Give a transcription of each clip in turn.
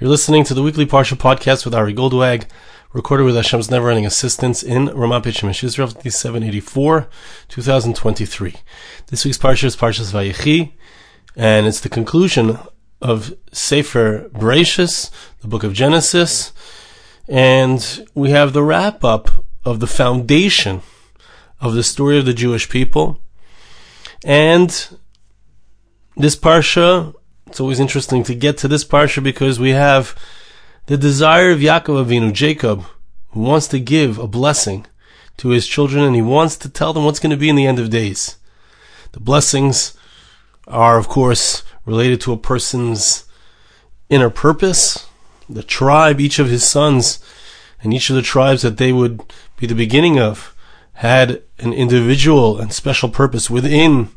You're listening to the weekly Parsha podcast with Ari Goldwag, recorded with Hashem's never-ending assistance in Ramat Beit Israel, 784, 2023. This week's Parsha is Parshas Vayechi, and it's the conclusion of Sefer Bereshis, the book of Genesis, and we have the wrap-up of the foundation of the story of the Jewish people, and this Parsha it's always interesting to get to this parsha because we have the desire of Yaakov Avinu, Jacob, who wants to give a blessing to his children and he wants to tell them what's going to be in the end of days. The blessings are, of course, related to a person's inner purpose, the tribe, each of his sons, and each of the tribes that they would be the beginning of had an individual and special purpose within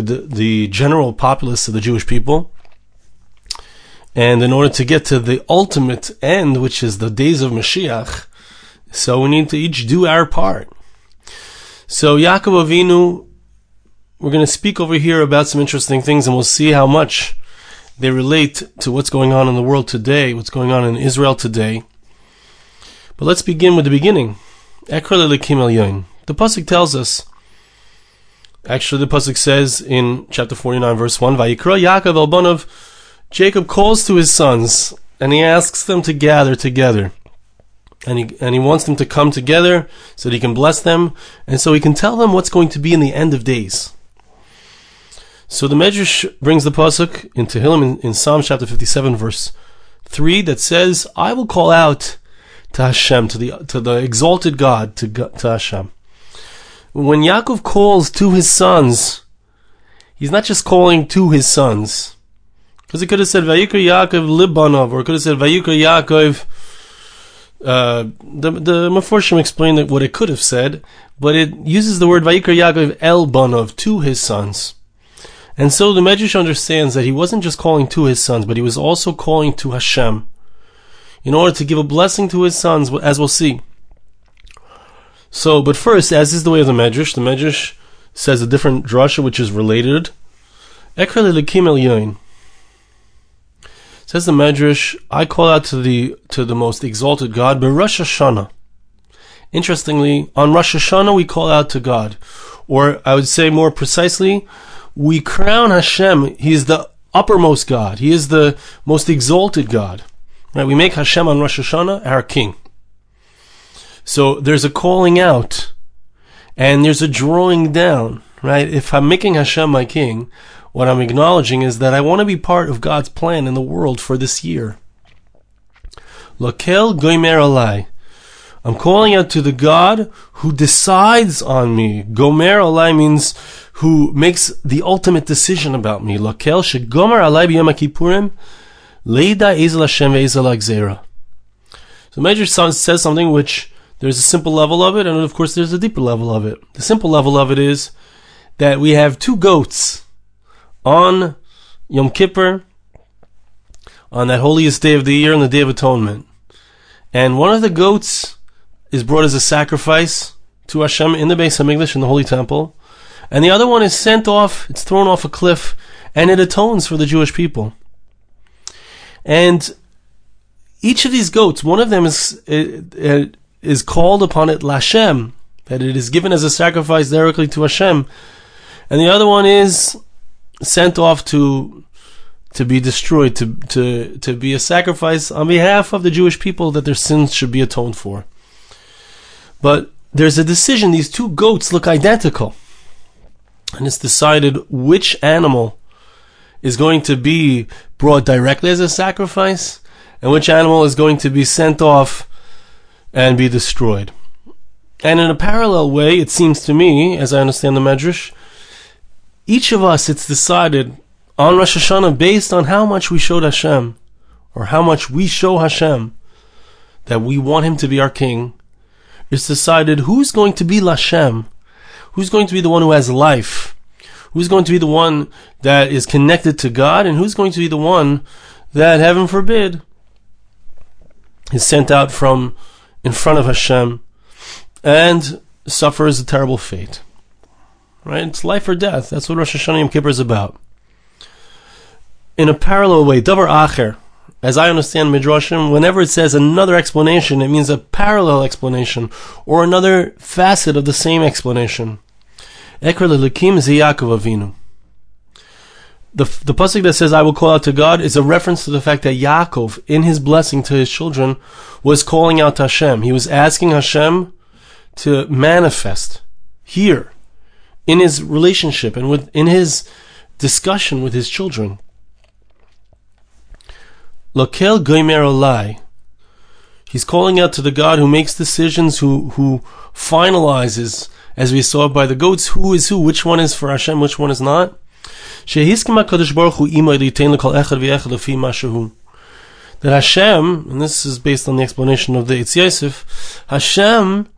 the, the, general populace of the Jewish people. And in order to get to the ultimate end, which is the days of Mashiach, so we need to each do our part. So Yaakov Avinu, we're going to speak over here about some interesting things, and we'll see how much they relate to what's going on in the world today, what's going on in Israel today. But let's begin with the beginning. The pasuk tells us Actually, the pasuk says in chapter 49, verse 1, Vayikra Yaakov Elbanov, Jacob calls to his sons, and he asks them to gather together. And he, and he wants them to come together so that he can bless them, and so he can tell them what's going to be in the end of days. So the Medrash brings the pasuk in Tehillim in, in Psalm chapter 57, verse 3, that says, I will call out to Hashem, to the, to the exalted God, to, to Hashem when Yaakov calls to his sons, he's not just calling to his sons. Because he could have said Vayikra Yaakov Libanov, or he could have said Vayikra Yaakov. Uh, the the Meforshim explained what it could have said, but it uses the word Vayikra Yaakov El Banov to his sons. And so the Medrash understands that he wasn't just calling to his sons, but he was also calling to Hashem in order to give a blessing to his sons, as we'll see. So, but first, as is the way of the Medrash, the Medrash says a different drasha which is related. Says the Medrash, I call out to the to the most exalted God, but Rosh Hashanah. Interestingly, on Rosh Hashanah we call out to God, or I would say more precisely, we crown Hashem. He is the uppermost God. He is the most exalted God. Right? We make Hashem on Rosh Hashanah our King. So there's a calling out and there's a drawing down, right? If I'm making Hashem my king, what I'm acknowledging is that I want to be part of God's plan in the world for this year. Lokel goimer alai. I'm calling out to the God who decides on me. Gomer alai means who makes the ultimate decision about me. Lokel shegomer alai b'yom leida ezel Hashem ve'ezel. So Major says something which there's a simple level of it, and of course, there's a deeper level of it. The simple level of it is that we have two goats on Yom Kippur, on that holiest day of the year, on the Day of Atonement. And one of the goats is brought as a sacrifice to Hashem in the Beis Hamikdash in the Holy Temple, and the other one is sent off, it's thrown off a cliff, and it atones for the Jewish people. And each of these goats, one of them is, it, it, is called upon it Lashem, that it is given as a sacrifice directly to Hashem, and the other one is sent off to to be destroyed, to to to be a sacrifice on behalf of the Jewish people that their sins should be atoned for. But there's a decision; these two goats look identical, and it's decided which animal is going to be brought directly as a sacrifice, and which animal is going to be sent off and be destroyed. And in a parallel way, it seems to me, as I understand the Medrash, each of us, it's decided on Rosh Hashanah based on how much we showed Hashem, or how much we show Hashem that we want Him to be our King. It's decided who's going to be Lashem, who's going to be the one who has life, who's going to be the one that is connected to God, and who's going to be the one that, heaven forbid, is sent out from in front of Hashem and suffers a terrible fate. Right? It's life or death. That's what Rosh Hashanah Yom Kippur is about. In a parallel way, Davar Acher, as I understand Midrashim, whenever it says another explanation, it means a parallel explanation or another facet of the same explanation. Ekra lelikim Yaakov Avinu. The, the pasuk that says, I will call out to God is a reference to the fact that Yaakov, in his blessing to his children, was calling out to Hashem. He was asking Hashem to manifest here in his relationship and with, in his discussion with his children. Lokel Goimer Olai. He's calling out to the God who makes decisions, who who finalizes, as we saw by the goats, who is who, which one is for Hashem, which one is not. That Hashem, and this is based on the explanation of the Eitz Yosef, Hashem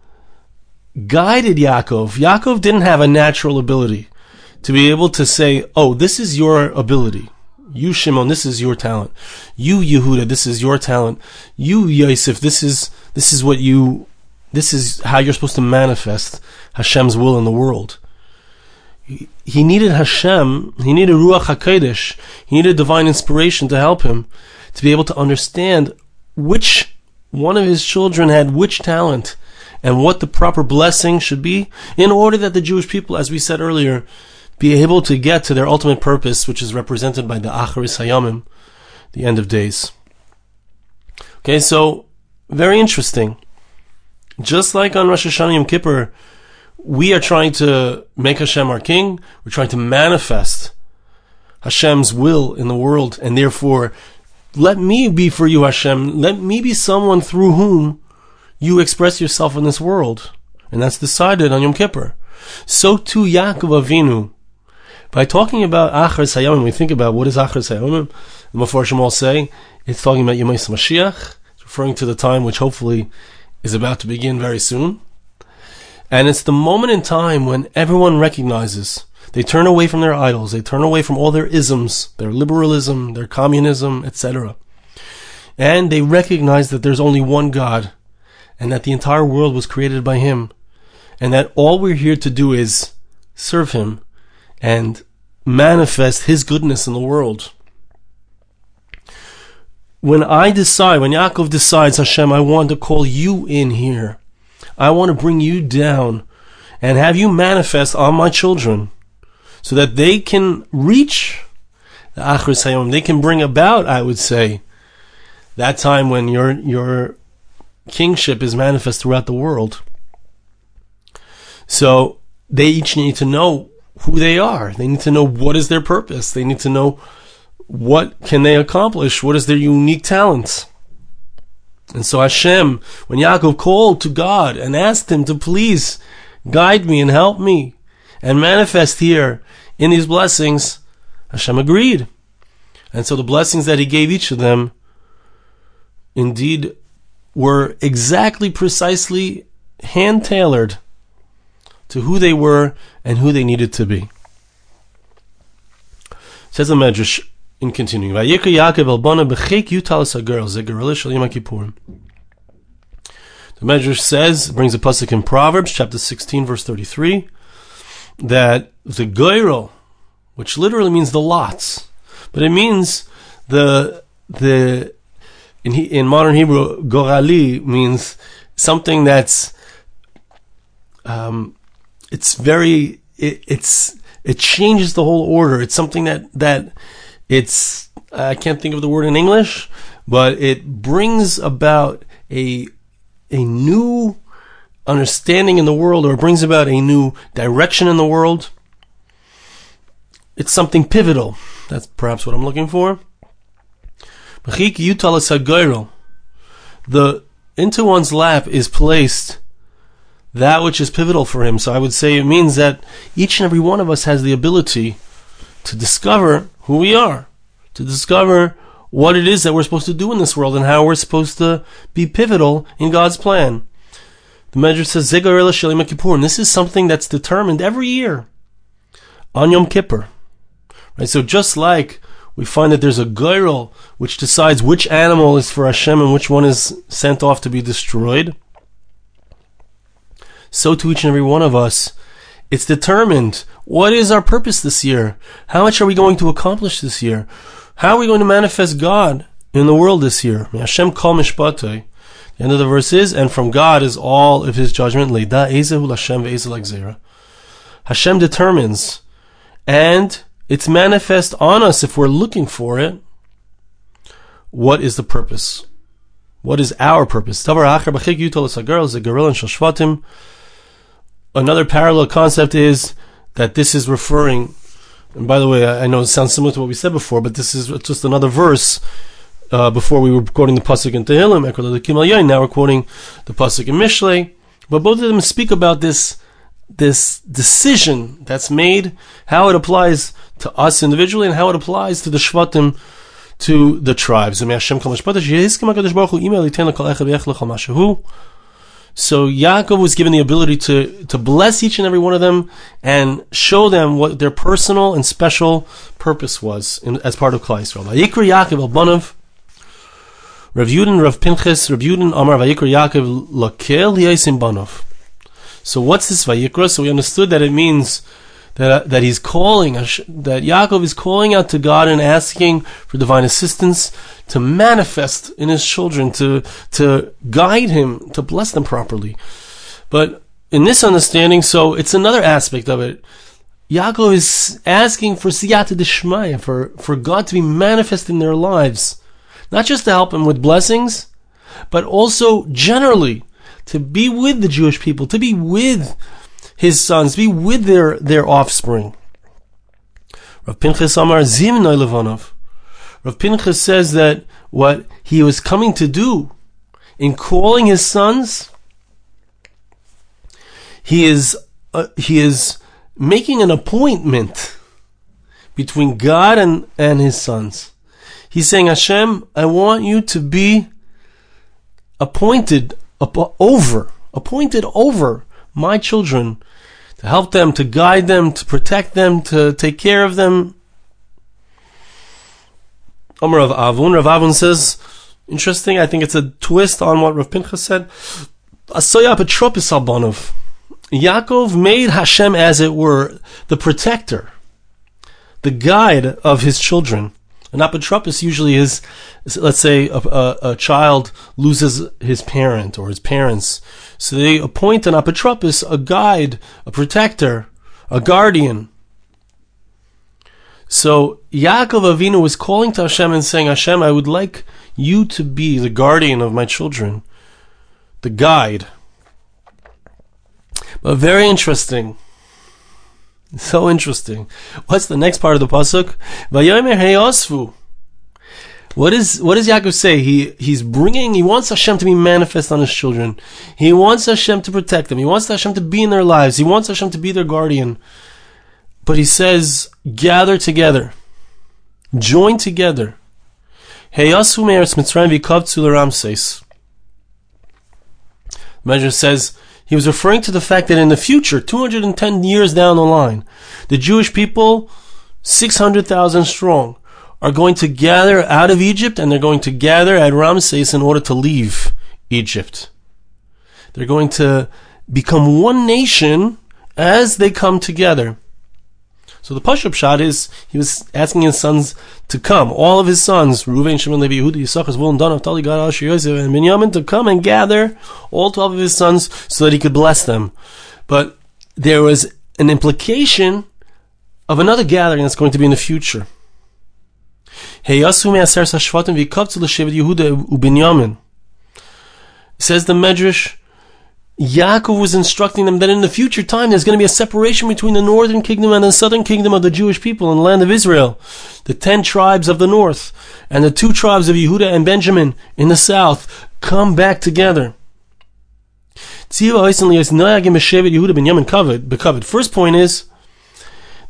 guided Yaakov. Yaakov didn't have a natural ability to be able to say, oh, this is your ability. You Shimon, this is your talent. You Yehuda, this is your talent. You Yosef, this is this is what you this is how you're supposed to manifest Hashem's will in the world. He, needed Hashem, he needed Ruach HaKodesh, he needed divine inspiration to help him to be able to understand which one of his children had which talent and what the proper blessing should be in order that the Jewish people, as we said earlier, be able to get to their ultimate purpose, which is represented by the Acharis Hayamim, the end of days. Okay, so very interesting. Just like on Rosh Hashanah Yom Kippur, we are trying to make Hashem our king. We're trying to manifest Hashem's will in the world, and therefore, let me be for you, Hashem. Let me be someone through whom you express yourself in this world. And that's decided on Yom Kippur. So too Yaakov Avinu by talking about Acharis Hayamim, we think about what is Acharis Hayamim. The Mefarshim all say it's talking about Yemais Mashiach. Referring to the time which hopefully is about to begin very soon. And it's the moment in time when everyone recognizes they turn away from their idols, they turn away from all their isms, their liberalism, their communism, etc. And they recognize that there's only one God and that the entire world was created by Him and that all we're here to do is serve Him and manifest His goodness in the world. When I decide, when Yaakov decides, Hashem, I want to call you in here. I want to bring you down and have you manifest on my children so that they can reach the Achris Hayom. They can bring about, I would say, that time when your, your kingship is manifest throughout the world. So they each need to know who they are. They need to know what is their purpose. They need to know what can they accomplish. What is their unique talents. And so Hashem, when Yaakov called to God and asked him to please guide me and help me and manifest here in these blessings, Hashem agreed. And so the blessings that he gave each of them indeed were exactly precisely hand tailored to who they were and who they needed to be. Says the Medrash in continuing, Vayikra Yaakov el Bona ha'girl, zegarilish shal Yom Kippurim. The Medrash says, brings a pasuk in Proverbs, chapter 16, verse 33, that the goyrel, which literally means the lots, but it means the, the, in, in modern Hebrew, gorali means something that's, um, it's very it, it's it changes the whole order. It's something that that it's I can't think of the word in English, but it brings about a a new understanding in the world or brings about a new direction in the world. It's something pivotal. That's perhaps what I'm looking for. The into one's lap is placed that which is pivotal for him. So I would say it means that each and every one of us has the ability to discover who we are, to discover what it is that we're supposed to do in this world and how we're supposed to be pivotal in God's plan. The Medrash says, Zegarela Shalim Kippur, and this is something that's determined every year on Yom Kippur. Right? So just like we find that there's a girl which decides which animal is for Hashem and which one is sent off to be destroyed, so to each and every one of us, it's determined. What is our purpose this year? How much are we going to accomplish this year? How are we going to manifest God in the world this year. Hashem kol mishpatei. The end of the verse is, and from God is all of His judgment. Hashem determines, and it's manifest on us if we're looking for it. What is the purpose? What is our purpose? Another parallel concept is that this is referring, and by the way, I know it sounds similar to what we said before, but this is just another verse. Uh, before we were quoting the pasuk in Tehillim, now we're quoting the pasuk in Mishlei. But both of them speak about this this decision that's made, how it applies to us individually, and how it applies to the Shvatim to the tribes. So Yaakov was given the ability to, to bless each and every one of them and show them what their personal and special purpose was in, as part of Klal Yisrael. Vayikra Yaakov Rav Yudin, Rav Pinchas, Rav Yudin, Amar Vayikra Yaakov lakel. So what's this Vayikra? So we understood that it means that, uh, that he's calling, that Yaakov is calling out to God and asking for divine assistance to manifest in his children, to, to guide him, to bless them properly. But in this understanding, so it's another aspect of it. Yaakov is asking for siyata deshmaya, for, for God to be manifest in their lives. Not just to help him with blessings, but also generally to be with the Jewish people, to be with his sons, be with their, their offspring. Rav Pinchas Amar Zimnoi Levanov. Rav Pinchas says that what he was coming to do in calling his sons, he is uh, he is making an appointment between God and, and his sons. He's saying, Hashem, I want you to be appointed over, appointed over my children, to help them, to guide them, to protect them, to take care of them. Omer of Avun, Rav Avun says, interesting, I think it's a twist on what Rav Pinchas said. Yaakov made Hashem, as it were, the protector, the guide of his children. An apotropos usually is, let's say, a, a, a, child loses his parent or his parents. So they appoint an apotropos, a guide, a protector, a guardian. So Yaakov Avinu was calling to Hashem and saying, Hashem, I would like you to be the guardian of my children, the guide. But very interesting. So interesting. What's the next part of the pasuk? Vayomer heyosvu. What is what does Yaakov say? He he's bringing. He wants Hashem to be manifest on his children. He wants Hashem to protect them. He wants Hashem to be in their lives. He wants Hashem to be their guardian. But he says, gather together, join together. Heyasu me'eretz Mitzrayim v'kavtzu l'ramses. The Medrash says he was referring to the fact that in the future, 210 years down the line, the Jewish people, 600,000 strong, are going to gather out of Egypt and they're going to gather at Ramses in order to leave Egypt. They're going to become one nation as they come together. So the Pashup shot is he was asking his sons to come, all of his sons, Reuven, Shimon, Levi, Yehuda, Yisachar, Zvulun, Dan, Naphtali, Gad, Asher, Yosef, and Binyamin, to come and gather all twelve of his sons so that he could bless them. But there was an implication of another gathering that's going to be in the future. Ubinyamin. Says the Medrash, Yaakov was instructing them that in the future time there's going to be a separation between the northern kingdom and the southern kingdom of the Jewish people in the land of Israel. The ten tribes of the north and the two tribes of Yehuda and Benjamin in the south come back together. First point is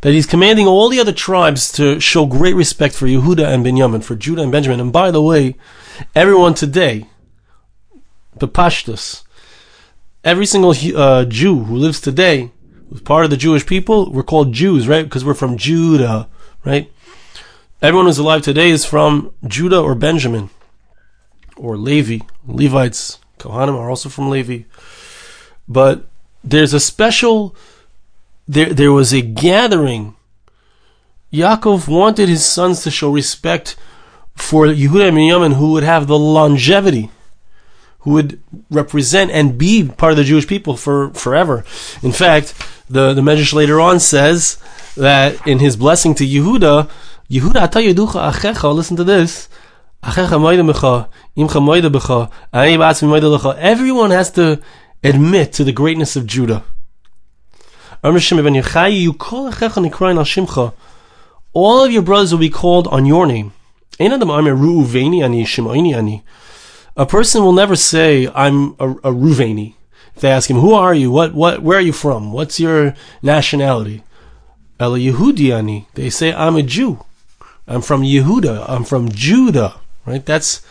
that he's commanding all the other tribes to show great respect for Yehuda and Benjamin, for Judah and Benjamin. And by the way, everyone today, the Pashtus, every single uh, Jew who lives today, who's part of the Jewish people, we're called Jews, right? Because we're from Judah, right? Everyone who's alive today is from Judah or Benjamin or Levi. Levites, Kohanim are also from Levi. But there's a special, there, there was a gathering. Yaakov wanted his sons to show respect for Yehuda and Binyamin who would have the longevity, who would represent and be part of the Jewish people for forever. In fact, the, the Medrash later on says that in his blessing to Yehuda, Yehuda ata yeducha achecha, listen to this. Everyone has to admit to the greatness of Judah. All of your brothers will be called on your name. A person will never say, I'm a, a Ruveni. If they ask him, who are you? What, what, where are you from? What's your nationality? Ela Yehudi ani. They say, I'm a Jew. I'm from Yehuda. I'm from Judah. Right? That's,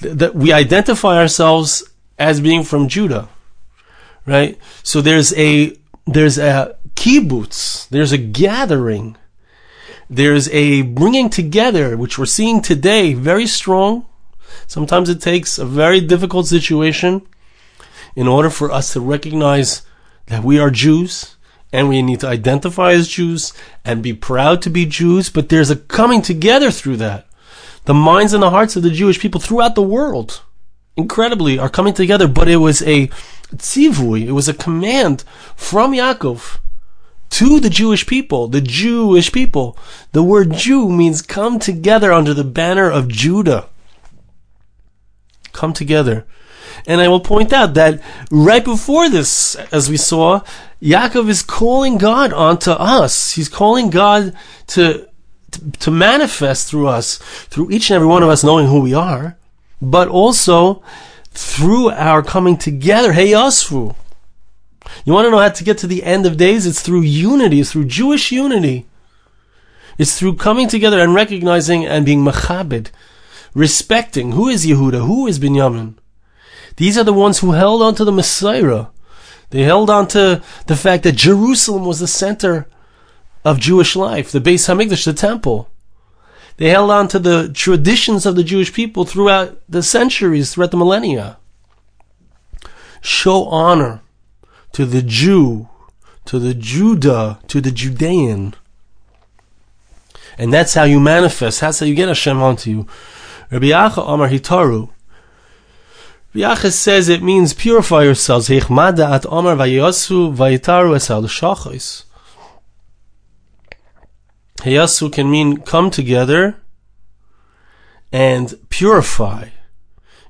that we identify ourselves as being from Judah. Right? So there's a, there's a kibbutz. There's a gathering. There's a bringing together, which we're seeing today, very strong. Sometimes it takes a very difficult situation in order for us to recognize that we are Jews and we need to identify as Jews and be proud to be Jews, but there's a coming together through that. The minds and the hearts of the Jewish people throughout the world, incredibly, are coming together, but it was a tzivui, it was a command from Yaakov to the Jewish people, the Jewish people. The word Jew means come together under the banner of Judah. Come together. And I will point out that right before this, as we saw, Yaakov is calling God onto us. He's calling God to, to, to manifest through us, through each and every one of us knowing who we are, but also through our coming together. Hey, Yasfu. You want to know how to get to the end of days? It's through unity. It's through Jewish unity. It's through coming together and recognizing and being machabed, respecting who is Yehuda, who is Binyamin. These are the ones who held on to the Messiah. They held on to the fact that Jerusalem was the center of Jewish life, the Beis Hamikdash, the temple. They held on to the traditions of the Jewish people throughout the centuries, throughout the millennia. Show honor to the Jew, to the Judah, to the Judean. And that's how you manifest. That's how you get Hashem onto you. Rabbi Acha Amar Hitaru. Rabbi says it means purify yourselves. Heichmada at Amar vayasu vayitaru esal shachos. Heyasu can mean come together and purify.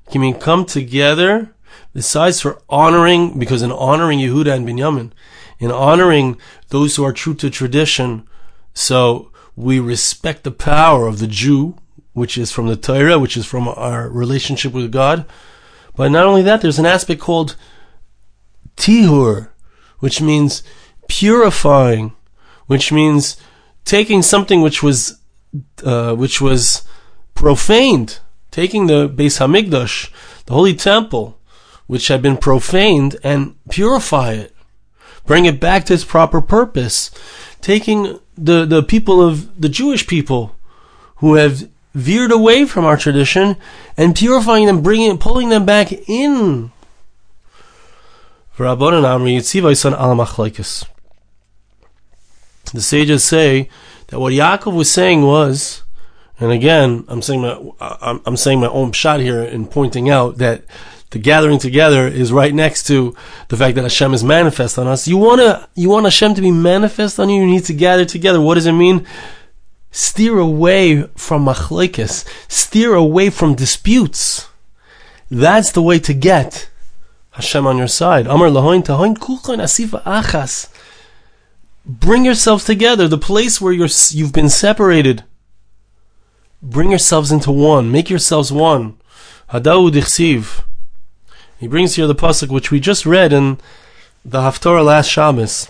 It can mean come together besides for honoring, because in honoring Yehuda and Binyamin, in honoring those who are true to tradition, so we respect the power of the Jew, which is from the Torah, which is from our relationship with God. But not only that, there's an aspect called tihur, which means purifying, which means taking something which was, uh, which was profaned, taking the Beis Hamikdash, the holy temple, which had been profaned, and purify it, bring it back to its proper purpose, taking the, the people of the Jewish people who have veered away from our tradition and purifying them, bringing, pulling them back in. The sages say that what Yaakov was saying was, and again, I'm saying my, I'm, I'm saying my own shot here in pointing out that the gathering together is right next to the fact that Hashem is manifest on us. You wanna, you want Hashem to be manifest on you, you need to gather together. What does it mean? Steer away from machlekes. Steer away from disputes. That's the way to get Hashem on your side. Amar lahoin tahoin kulchain asifa achas. Bring yourselves together. The place where you're, you've been separated. Bring yourselves into one. Make yourselves one. Hadau dichsiv. He brings here the pasuk which we just read in the Haftorah last Shabbos.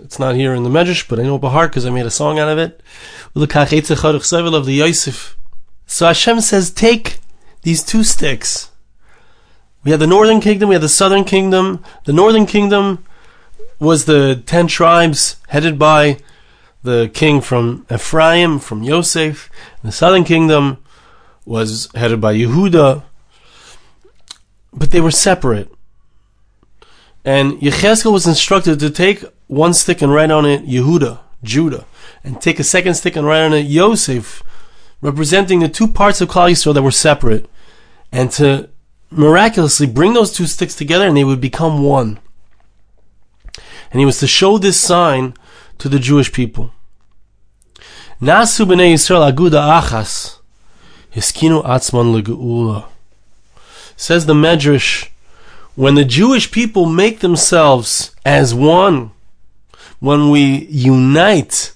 It's not here in the Medrash, but I know by heart because I made a song out of it. So Hashem says, take these two sticks. We had the northern kingdom, we had the southern kingdom. The northern kingdom was the ten tribes headed by the king from Ephraim, from Yosef. The southern kingdom was headed by Yehuda, but they were separate. And Yecheskel was instructed to take one stick and write on it Yehuda, Judah, and take a second stick and write on it Yosef, representing the two parts of Klal Yisrael that were separate, and to miraculously bring those two sticks together and they would become one. And he was to show this sign to the Jewish people. Nasu b'nei Yisrael aguda achas, hiskinu atzman legeula. Says the Medrash, when the Jewish people make themselves as one, when we unite,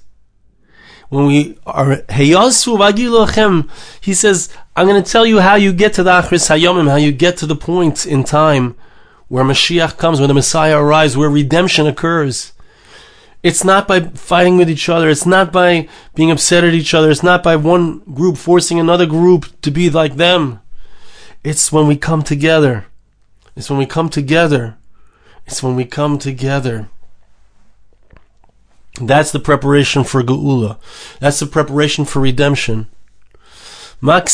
when we are heyasu he says, I'm going to tell you how you get to the Achris Hayomim, how you get to the point in time where Mashiach comes, when the Messiah arrives, where redemption occurs. It's not by fighting with each other. It's not by being upset at each other. It's not by one group forcing another group to be like them. It's when we come together. It's when we come together. It's when we come together. That's the preparation for Geula. That's the preparation for redemption. What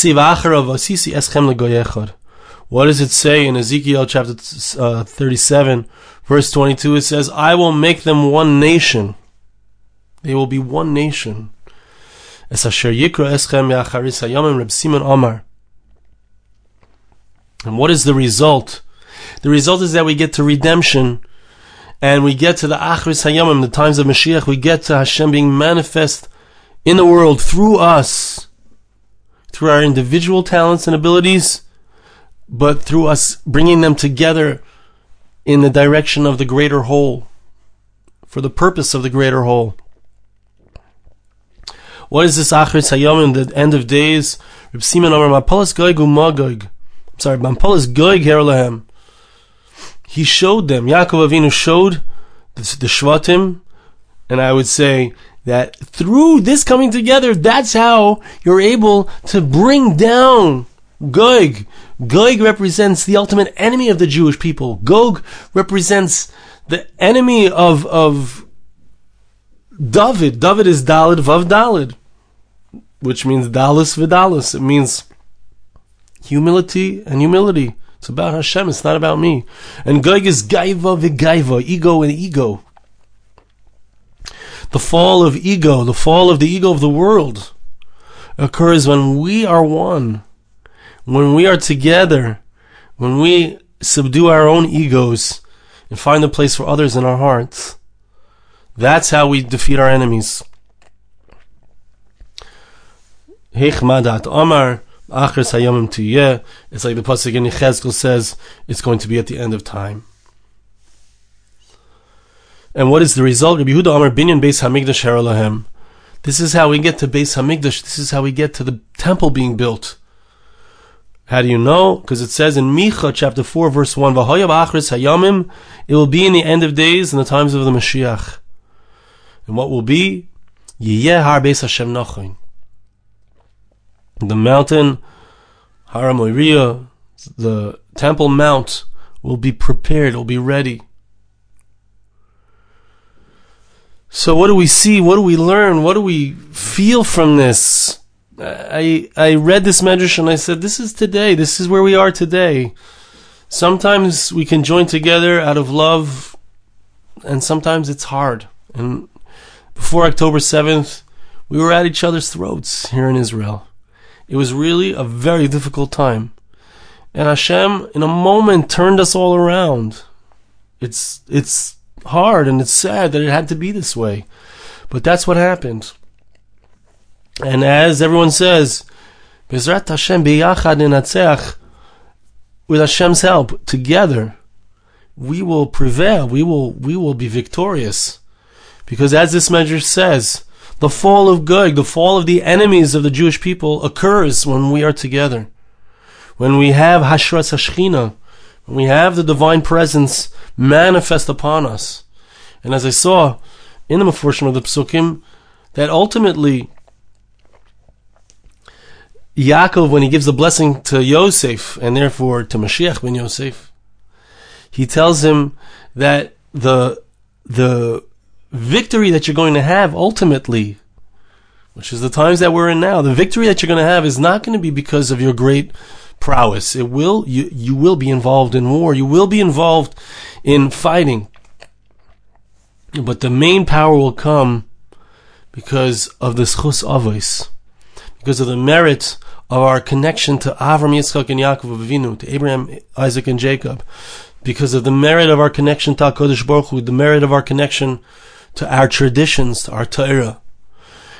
does it say in Ezekiel chapter uh, 37, verse 22? It says, I will make them one nation. They will be one nation. And what is the result? The result is that we get to redemption and we get to the Achris Hayamim, the times of Mashiach, we get to Hashem being manifest in the world through us, through our individual talents and abilities, but through us bringing them together in the direction of the greater whole, for the purpose of the greater whole. What is this Achris Hayamim, the end of days? Simon Amar Mapalas Goig Umagog. Sorry, Mapalas Goig Herlahem he showed them. Yaakov Avinu showed the, the Shvatim, and I would say that through this coming together, that's how you're able to bring down Gog. Gog represents the ultimate enemy of the Jewish people. Gog represents the enemy of of David. David is Dalid Vav Dalid, which means Dallas Vidalis. It means humility and humility. It's about Hashem. It's not about me. And Gog is Gaiva v'Gaiva, ego and ego. The fall of ego, the fall of the ego of the world, occurs when we are one, when we are together, when we subdue our own egos and find a place for others in our hearts. That's how we defeat our enemies. Hechmadat Omar. Tuyeh. It's like the pasuk in Yechezkel says it's going to be at the end of time. And what is the result? Rabbi Yehuda Amar Binyan Beis Hamikdash Heralahem. This is how we get to Beis Hamikdash. This is how we get to the temple being built. How do you know? Because it says in Micha chapter 4 verse 1, V'hoyav achris it will be in the end of days in the times of the Mashiach. And what will be? Har Beis Hashem the mountain, Har the Temple Mount, will be prepared, will be ready. So what do we see? What do we learn? What do we feel from this? I I read this medrash and I said, this is today. This is where we are today. Sometimes we can join together out of love, and sometimes it's hard. And before October 7th, we were at each other's throats here in Israel. It was really a very difficult time. And Hashem, in a moment, turned us all around. It's, it's hard and it's sad that it had to be this way. But that's what happened. And as everyone says, Bezrat Hashem biyachad ninatzeach, with Hashem's help, together, we will prevail. We will, we will be victorious. Because as this Medrash says, the fall of Gog, the fall of the enemies of the Jewish people occurs when we are together. When we have Hashras Hashchina, when we have the divine presence manifest upon us. And as I saw in the portion of the Psukim, that ultimately Yaakov, when he gives the blessing to Yosef, and therefore to Mashiach ben Yosef, he tells him that the the victory that you're going to have ultimately, which is the times that we're in now, the victory that you're going to have is not going to be because of your great prowess. It will you you will be involved in war. You will be involved in fighting. But the main power will come because of the schus avos, because of the merit of our connection to Avram, Yitzchak, and Yaakov Avinu, to Abraham, Isaac, and Jacob, because of the merit of our connection to HaKadosh Baruch Hu, the merit of our connection to our traditions, to our Torah.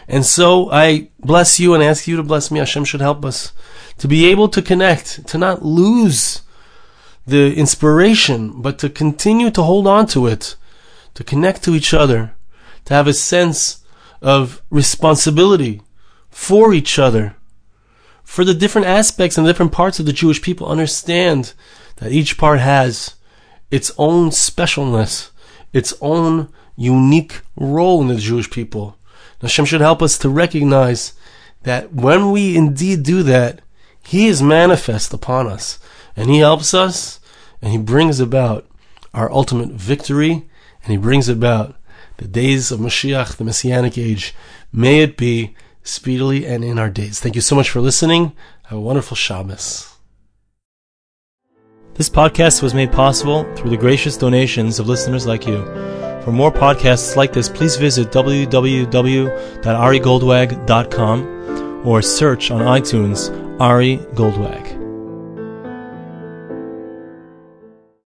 And so I bless you and ask you to bless me. Hashem should help us to be able to connect, to not lose the inspiration, but to continue to hold on to it, to connect to each other, to have a sense of responsibility for each other, for the different aspects and different parts of the Jewish people. Understand that each part has its own specialness, its own unique role in the Jewish people. Hashem should help us to recognize that when we indeed do that, He is manifest upon us, and He helps us, and He brings about our ultimate victory, and He brings about the days of Mashiach, the Messianic age. May it be speedily and in our days. Thank you so much for listening. Have a wonderful Shabbos. This podcast was made possible through the gracious donations of listeners like you. For more podcasts like this, please visit www.arigoldwag.com or search on iTunes Ari Goldwag.